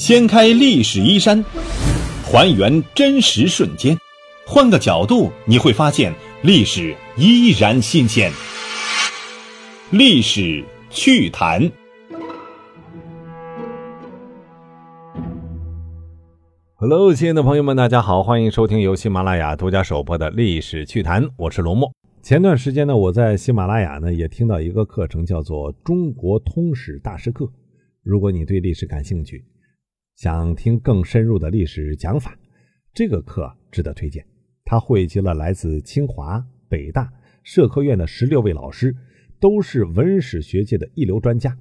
掀开历史衣衫，还原真实瞬间，换个角度你会发现历史依然新鲜。历史趣谈。Hello，亲爱的朋友们，大家好，欢迎收听由喜马拉雅独家首播的《历史趣谈》，我是龙墨。前段时间呢，我在喜马拉雅呢也听到一个课程，叫做《中国通史大师课》。如果你对历史感兴趣，想听更深入的历史讲法，这个课值得推荐。它汇集了来自清华、北大、社科院的十六位老师，都是文史学界的一流专家。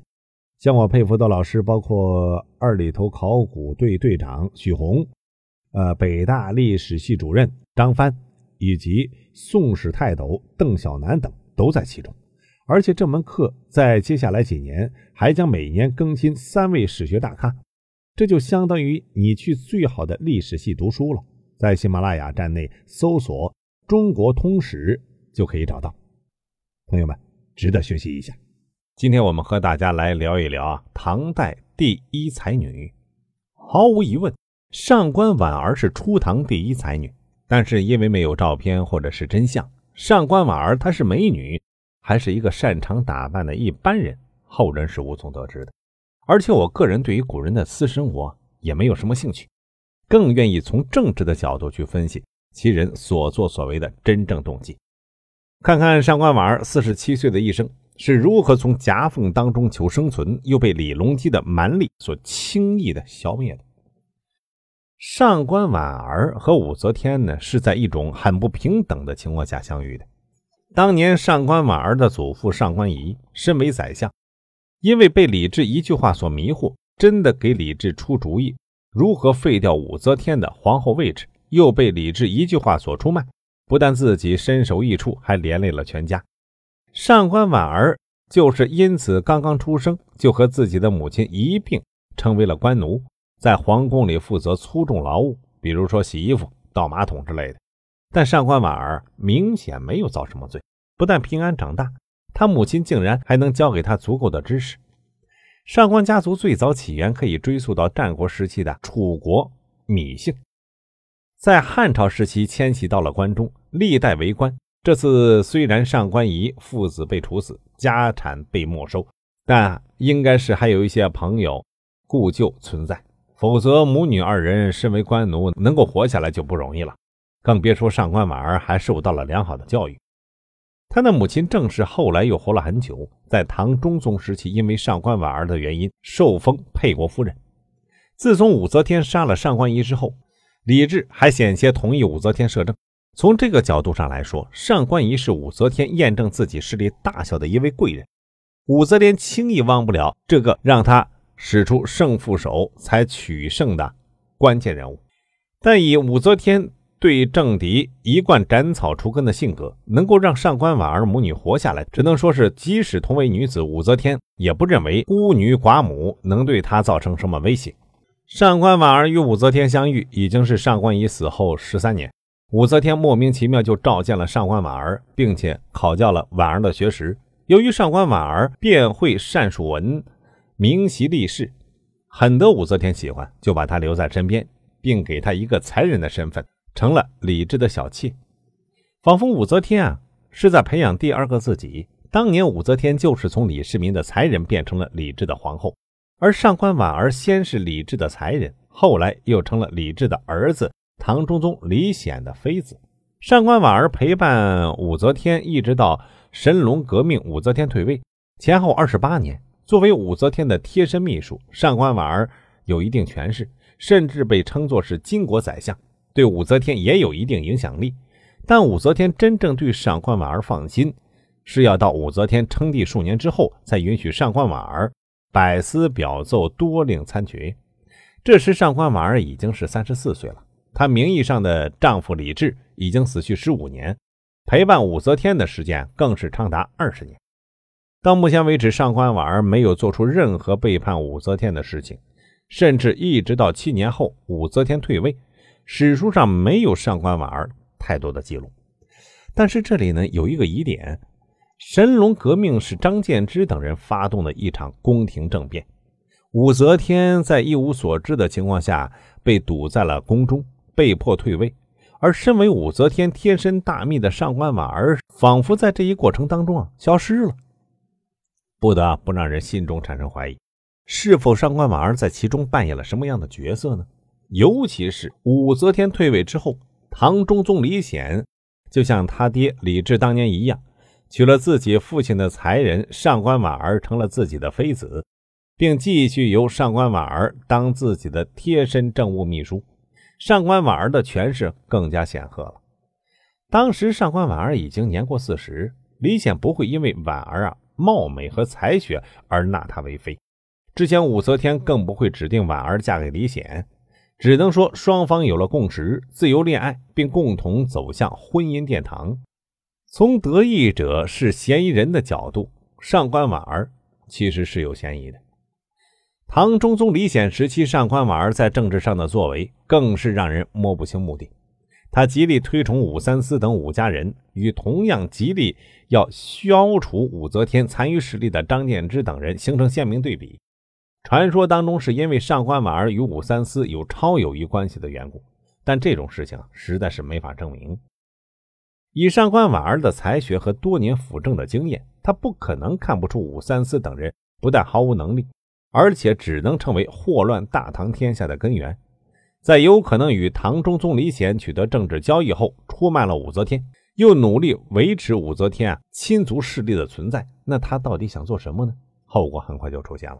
像我佩服的老师，包括二里头考古队队长许宏，呃，北大历史系主任张帆，以及宋史泰斗邓小南等都在其中。而且这门课在接下来几年还将每年更新三位史学大咖，这就相当于你去最好的历史系读书了。在喜马拉雅站内搜索“中国通史”就可以找到。朋友们，值得学习一下。今天我们和大家来聊一聊，唐代第一才女。毫无疑问，上官婉儿是初唐第一才女，但是因为没有照片或者是真相，上官婉儿她是美女。还是一个擅长打扮的一般人，后人是无从得知的。而且我个人对于古人的私生活也没有什么兴趣，更愿意从政治的角度去分析其人所作所为的真正动机。看看上官婉儿四十七岁的一生是如何从夹缝当中求生存，又被李隆基的蛮力所轻易的消灭的。上官婉儿和武则天呢，是在一种很不平等的情况下相遇的。当年上官婉儿的祖父上官仪身为宰相，因为被李治一句话所迷惑，真的给李治出主意如何废掉武则天的皇后位置，又被李治一句话所出卖，不但自己身首异处，还连累了全家。上官婉儿就是因此刚刚出生就和自己的母亲一并成为了官奴，在皇宫里负责粗重劳务，比如说洗衣服、倒马桶之类的。但上官婉儿明显没有遭什么罪，不但平安长大，他母亲竟然还能教给他足够的知识。上官家族最早起源可以追溯到战国时期的楚国芈姓，在汉朝时期迁徙到了关中，历代为官。这次虽然上官仪父子被处死，家产被没收，但应该是还有一些朋友故旧存在，否则母女二人身为官奴能够活下来就不容易了。更别说上官婉儿还受到了良好的教育，他的母亲郑氏后来又活了很久，在唐中宗时期，因为上官婉儿的原因受封沛国夫人。自从武则天杀了上官仪之后，李治还险些同意武则天摄政。从这个角度上来说，上官仪是武则天验证自己势力大小的一位贵人。武则天轻易忘不了这个让他使出胜负手才取胜的关键人物，但以武则天。对政敌一贯斩草除根的性格，能够让上官婉儿母女活下来，只能说是即使同为女子，武则天也不认为孤女寡母能对她造成什么威胁。上官婉儿与武则天相遇已经是上官仪死后十三年，武则天莫名其妙就召见了上官婉儿，并且考教了婉儿的学识。由于上官婉儿便会善述文，明习历事，很得武则天喜欢，就把她留在身边，并给她一个才人的身份。成了李治的小妾，仿佛武则天啊是在培养第二个自己。当年武则天就是从李世民的才人变成了李治的皇后，而上官婉儿先是李治的才人，后来又成了李治的儿子唐中宗李显的妃子。上官婉儿陪伴武则天一直到神龙革命，武则天退位前后二十八年。作为武则天的贴身秘书，上官婉儿有一定权势，甚至被称作是金国宰相。对武则天也有一定影响力，但武则天真正对上官婉儿放心，是要到武则天称帝数年之后，才允许上官婉儿百思表奏，多令参决。这时，上官婉儿已经是三十四岁了，她名义上的丈夫李治已经死去十五年，陪伴武则天的时间更是长达二十年。到目前为止，上官婉儿没有做出任何背叛武则天的事情，甚至一直到七年后武则天退位。史书上没有上官婉儿太多的记录，但是这里呢有一个疑点：神龙革命是张建之等人发动的一场宫廷政变，武则天在一无所知的情况下被堵在了宫中，被迫退位。而身为武则天贴身大秘的上官婉儿，仿佛在这一过程当中啊消失了，不得不让人心中产生怀疑：是否上官婉儿在其中扮演了什么样的角色呢？尤其是武则天退位之后，唐中宗李显就像他爹李治当年一样，娶了自己父亲的才人上官婉儿，成了自己的妃子，并继续由上官婉儿当自己的贴身政务秘书。上官婉儿的权势更加显赫了。当时上官婉儿已经年过四十，李显不会因为婉儿啊貌美和才学而纳她为妃。之前武则天更不会指定婉儿嫁给李显，只能说双方有了共识，自由恋爱，并共同走向婚姻殿堂。从得益者是嫌疑人的角度，上官婉儿其实是有嫌疑的。唐中宗李显时期，上官婉儿在政治上的作为更是让人摸不清目的。他极力推崇武三思等武家人，与同样极力要消除武则天残余势力的张建之等人形成鲜明对比。传说当中是因为上官婉儿与武三思有超友谊关系的缘故，但这种事情实在是没法证明。以上官婉儿的才学和多年辅政的经验，他不可能看不出武三思等人不但毫无能力。而且只能成为祸乱大唐天下的根源，在有可能与唐中宗李显取得政治交易后，出卖了武则天，又努力维持武则天啊亲族势力的存在，那他到底想做什么呢？后果很快就出现了。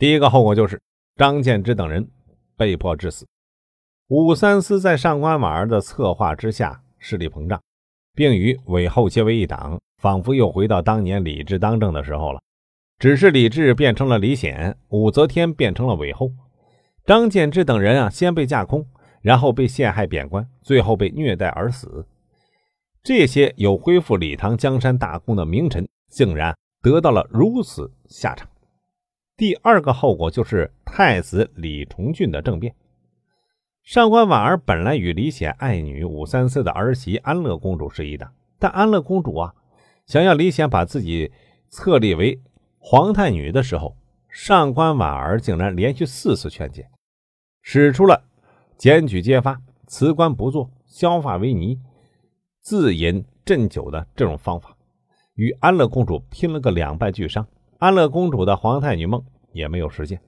第一个后果就是张建之等人被迫致死。武三思在上官婉儿的策划之下，势力膨胀，并与韦后结为一党，仿佛又回到当年李治当政的时候了。只是李治变成了李显，武则天变成了韦后，张建之等人啊，先被架空，然后被陷害贬官，最后被虐待而死。这些有恢复李唐江山大功的名臣，竟然得到了如此下场。第二个后果就是太子李重俊的政变。上官婉儿本来与李显爱女武三思的儿媳安乐公主是一党，但安乐公主啊，想要李显把自己册立为。皇太女的时候，上官婉儿竟然连续四次劝谏，使出了检举揭发、辞官不做、削发为尼、自饮鸩酒的这种方法，与安乐公主拼了个两败俱伤。安乐公主的皇太女梦也没有实现，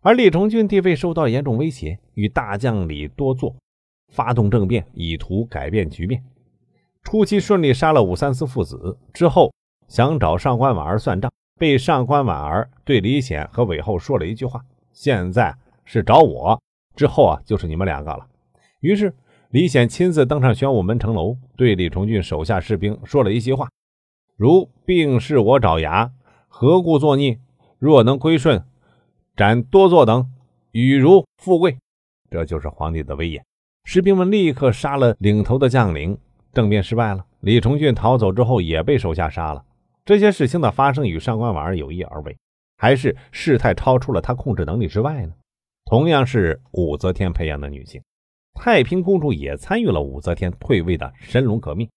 而李重俊地位受到严重威胁，与大将李多作发动政变，以图改变局面。初期顺利杀了武三思父子之后，想找上官婉儿算账。被上官婉儿对李显和韦后说了一句话：“现在是找我，之后啊就是你们两个了。”于是李显亲自登上玄武门城楼，对李重俊手下士兵说了一席话，如“病逝我爪牙，何故作逆？若能归顺，斩多座等，与如富贵。”这就是皇帝的威严。士兵们立刻杀了领头的将领，政变失败了。李重俊逃走之后，也被手下杀了。这些事情的发生与上官婉儿有意而为，还是事态超出了他控制能力之外呢？同样是武则天培养的女性，太平公主也参与了武则天退位的神龙革命，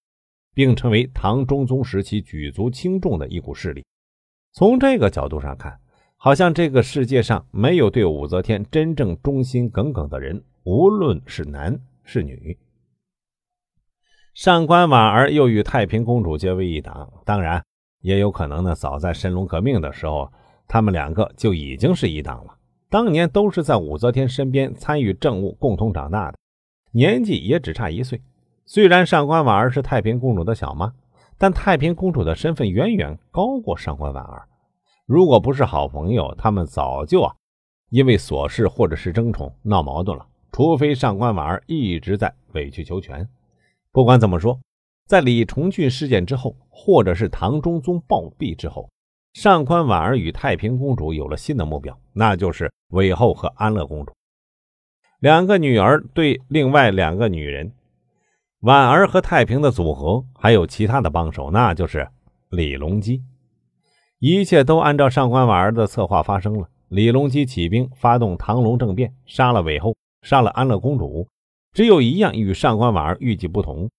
并成为唐中宗时期举足轻重的一股势力。从这个角度上看，好像这个世界上没有对武则天真正忠心耿耿的人，无论是男是女。上官婉儿又与太平公主结为一党，当然。也有可能呢，早在神龙革命的时候，他们两个就已经是一党了。当年都是在武则天身边参与政务，共同长大的，年纪也只差一岁。虽然上官婉儿是太平公主的小妈，但太平公主的身份远远高过上官婉儿。如果不是好朋友，他们早就啊，因为琐事或者是争宠闹矛盾了。除非上官婉儿一直在委曲求全。不管怎么说。在李重俊事件之后，或者是唐中宗暴毙之后，上官婉儿与太平公主有了新的目标，那就是韦后和安乐公主两个女儿对另外两个女人。婉儿和太平的组合还有其他的帮手，那就是李隆基。一切都按照上官婉儿的策划发生了。李隆基起兵发动唐隆政变，杀了韦后，杀了安乐公主。只有一样与上官婉儿预计不同。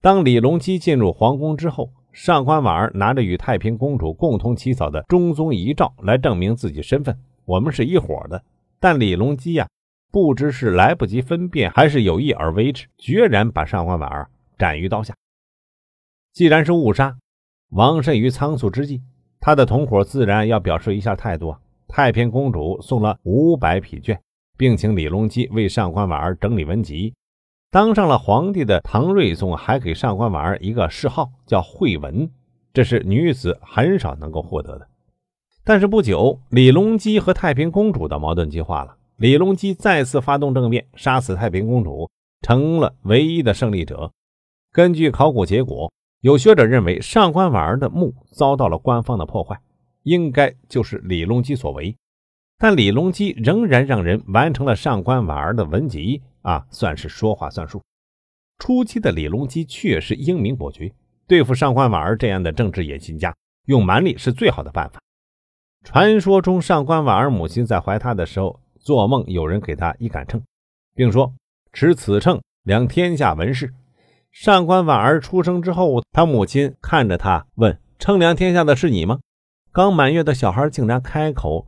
当李隆基进入皇宫之后，上官婉儿拿着与太平公主共同起草的中宗遗诏来证明自己身份，我们是一伙的。但李隆基呀，不知是来不及分辨，还是有意而为之，决然把上官婉儿斩于刀下。既然是误杀，王慎于仓促之际，他的同伙自然要表示一下态度。太平公主送了五百匹绢，并请李隆基为上官婉儿整理文集。当上了皇帝的唐睿宗还给上官婉儿一个谥号，叫惠文，这是女子很少能够获得的。但是不久，李隆基和太平公主的矛盾激化了。李隆基再次发动政变，杀死太平公主，成了唯一的胜利者。根据考古结果，有学者认为上官婉儿的墓遭到了官方的破坏，应该就是李隆基所为。但李隆基仍然让人完成了上官婉儿的文集。啊，算是说话算数。初期的李隆基确实英明果决，对付上官婉儿这样的政治野心家，用蛮力是最好的办法。传说中，上官婉儿母亲在怀他的时候，做梦有人给他一杆秤，并说持此秤量天下文事。上官婉儿出生之后，他母亲看着他问：“称量天下的是你吗？”刚满月的小孩竟然开口：“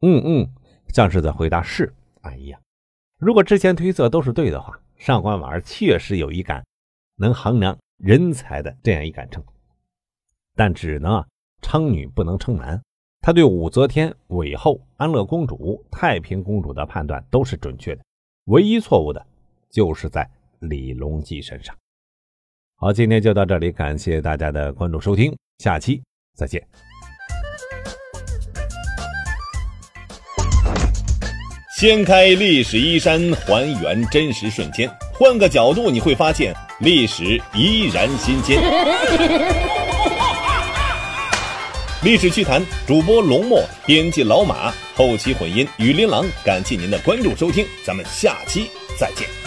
嗯嗯”，像是在回答是。哎呀！如果之前推测都是对的话，上官婉儿确实有一杆能衡量人才的这样一杆秤，但只能称女不能称男。他对武则天、韦后、安乐公主、太平公主的判断都是准确的，唯一错误的就是在李隆基身上。好，今天就到这里，感谢大家的关注收听，下期再见。掀开历史衣衫，还原真实瞬间，换个角度你会发现历史依然新鲜。历史趣谈，主播龙墨，编辑老马，后期混音雨林郎。感谢您的关注收听，咱们下期再见。